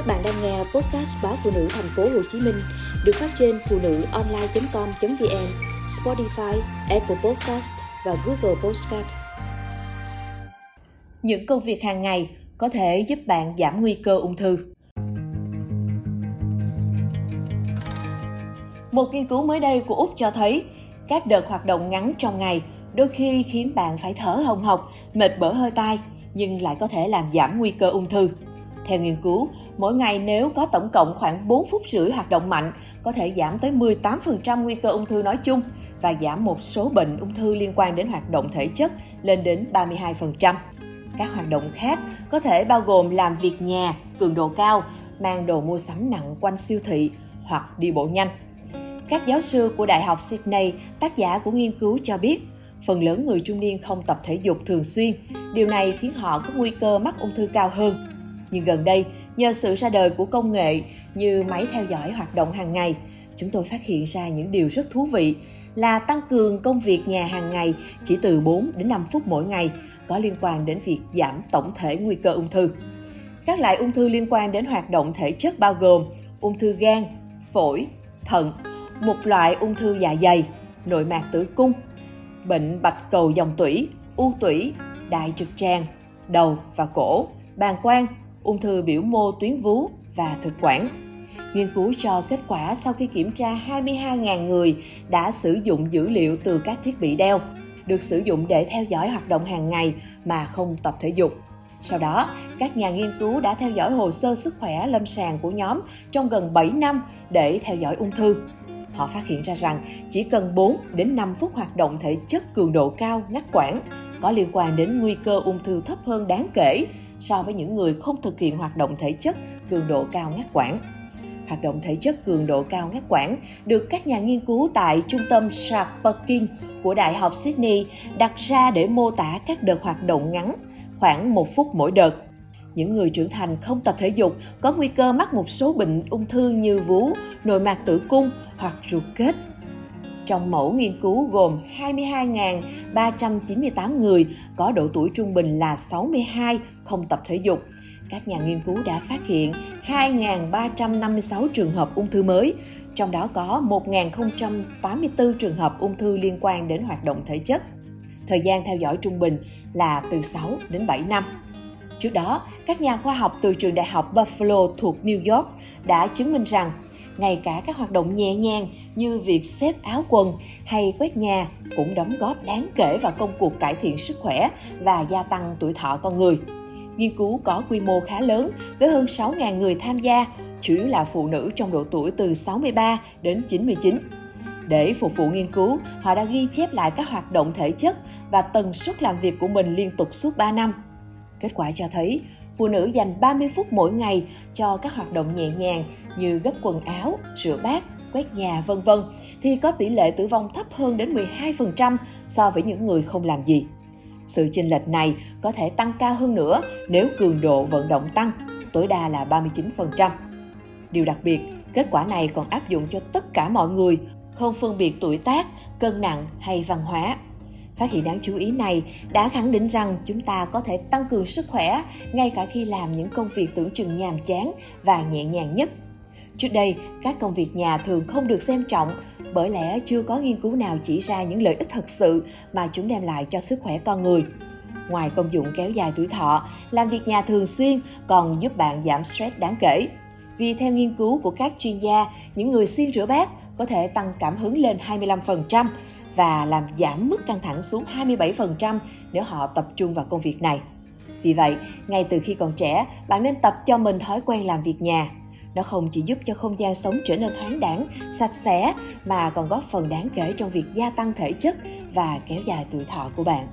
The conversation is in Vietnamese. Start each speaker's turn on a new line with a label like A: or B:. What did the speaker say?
A: Các bạn đang nghe podcast báo phụ nữ thành phố Hồ Chí Minh được phát trên phụ nữ online.com.vn, Spotify, Apple Podcast và Google Podcast. Những công việc hàng ngày có thể giúp bạn giảm nguy cơ ung thư. Một nghiên cứu mới đây của Úc cho thấy các đợt hoạt động ngắn trong ngày đôi khi khiến bạn phải thở hồng hộc, mệt bở hơi tai, nhưng lại có thể làm giảm nguy cơ ung thư. Theo nghiên cứu, mỗi ngày nếu có tổng cộng khoảng 4 phút rưỡi hoạt động mạnh, có thể giảm tới 18% nguy cơ ung thư nói chung và giảm một số bệnh ung thư liên quan đến hoạt động thể chất lên đến 32%. Các hoạt động khác có thể bao gồm làm việc nhà, cường độ cao, mang đồ mua sắm nặng quanh siêu thị hoặc đi bộ nhanh. Các giáo sư của Đại học Sydney, tác giả của nghiên cứu cho biết, phần lớn người trung niên không tập thể dục thường xuyên. Điều này khiến họ có nguy cơ mắc ung thư cao hơn. Nhưng gần đây, nhờ sự ra đời của công nghệ như máy theo dõi hoạt động hàng ngày, chúng tôi phát hiện ra những điều rất thú vị là tăng cường công việc nhà hàng ngày chỉ từ 4 đến 5 phút mỗi ngày có liên quan đến việc giảm tổng thể nguy cơ ung thư. Các loại ung thư liên quan đến hoạt động thể chất bao gồm ung thư gan, phổi, thận, một loại ung thư dạ dày, nội mạc tử cung, bệnh bạch cầu dòng tủy, u tủy, đại trực tràng, đầu và cổ, bàng quang, ung thư biểu mô tuyến vú và thực quản. Nghiên cứu cho kết quả sau khi kiểm tra 22.000 người đã sử dụng dữ liệu từ các thiết bị đeo, được sử dụng để theo dõi hoạt động hàng ngày mà không tập thể dục. Sau đó, các nhà nghiên cứu đã theo dõi hồ sơ sức khỏe lâm sàng của nhóm trong gần 7 năm để theo dõi ung thư. Họ phát hiện ra rằng chỉ cần 4 đến 5 phút hoạt động thể chất cường độ cao ngắt quãng có liên quan đến nguy cơ ung thư thấp hơn đáng kể so với những người không thực hiện hoạt động thể chất cường độ cao ngắt quãng. Hoạt động thể chất cường độ cao ngắt quãng được các nhà nghiên cứu tại trung tâm Sharp của Đại học Sydney đặt ra để mô tả các đợt hoạt động ngắn, khoảng một phút mỗi đợt. Những người trưởng thành không tập thể dục có nguy cơ mắc một số bệnh ung thư như vú, nội mạc tử cung hoặc ruột kết trong mẫu nghiên cứu gồm 22.398 người có độ tuổi trung bình là 62 không tập thể dục. Các nhà nghiên cứu đã phát hiện 2.356 trường hợp ung thư mới, trong đó có 1.084 trường hợp ung thư liên quan đến hoạt động thể chất. Thời gian theo dõi trung bình là từ 6 đến 7 năm. Trước đó, các nhà khoa học từ trường đại học Buffalo thuộc New York đã chứng minh rằng ngay cả các hoạt động nhẹ nhàng như việc xếp áo quần hay quét nhà cũng đóng góp đáng kể vào công cuộc cải thiện sức khỏe và gia tăng tuổi thọ con người. Nghiên cứu có quy mô khá lớn với hơn 6.000 người tham gia, chủ yếu là phụ nữ trong độ tuổi từ 63 đến 99. Để phục vụ nghiên cứu, họ đã ghi chép lại các hoạt động thể chất và tần suất làm việc của mình liên tục suốt 3 năm. Kết quả cho thấy, phụ nữ dành 30 phút mỗi ngày cho các hoạt động nhẹ nhàng như gấp quần áo, rửa bát, quét nhà vân vân thì có tỷ lệ tử vong thấp hơn đến 12% so với những người không làm gì. Sự chênh lệch này có thể tăng cao hơn nữa nếu cường độ vận động tăng, tối đa là 39%. Điều đặc biệt, kết quả này còn áp dụng cho tất cả mọi người, không phân biệt tuổi tác, cân nặng hay văn hóa. Phát hiện đáng chú ý này đã khẳng định rằng chúng ta có thể tăng cường sức khỏe ngay cả khi làm những công việc tưởng chừng nhàm chán và nhẹ nhàng nhất. Trước đây, các công việc nhà thường không được xem trọng bởi lẽ chưa có nghiên cứu nào chỉ ra những lợi ích thật sự mà chúng đem lại cho sức khỏe con người. Ngoài công dụng kéo dài tuổi thọ, làm việc nhà thường xuyên còn giúp bạn giảm stress đáng kể. Vì theo nghiên cứu của các chuyên gia, những người siêng rửa bát có thể tăng cảm hứng lên 25%, và làm giảm mức căng thẳng xuống 27% nếu họ tập trung vào công việc này. Vì vậy, ngay từ khi còn trẻ, bạn nên tập cho mình thói quen làm việc nhà. Nó không chỉ giúp cho không gian sống trở nên thoáng đãng, sạch sẽ mà còn góp phần đáng kể trong việc gia tăng thể chất và kéo dài tuổi thọ của bạn.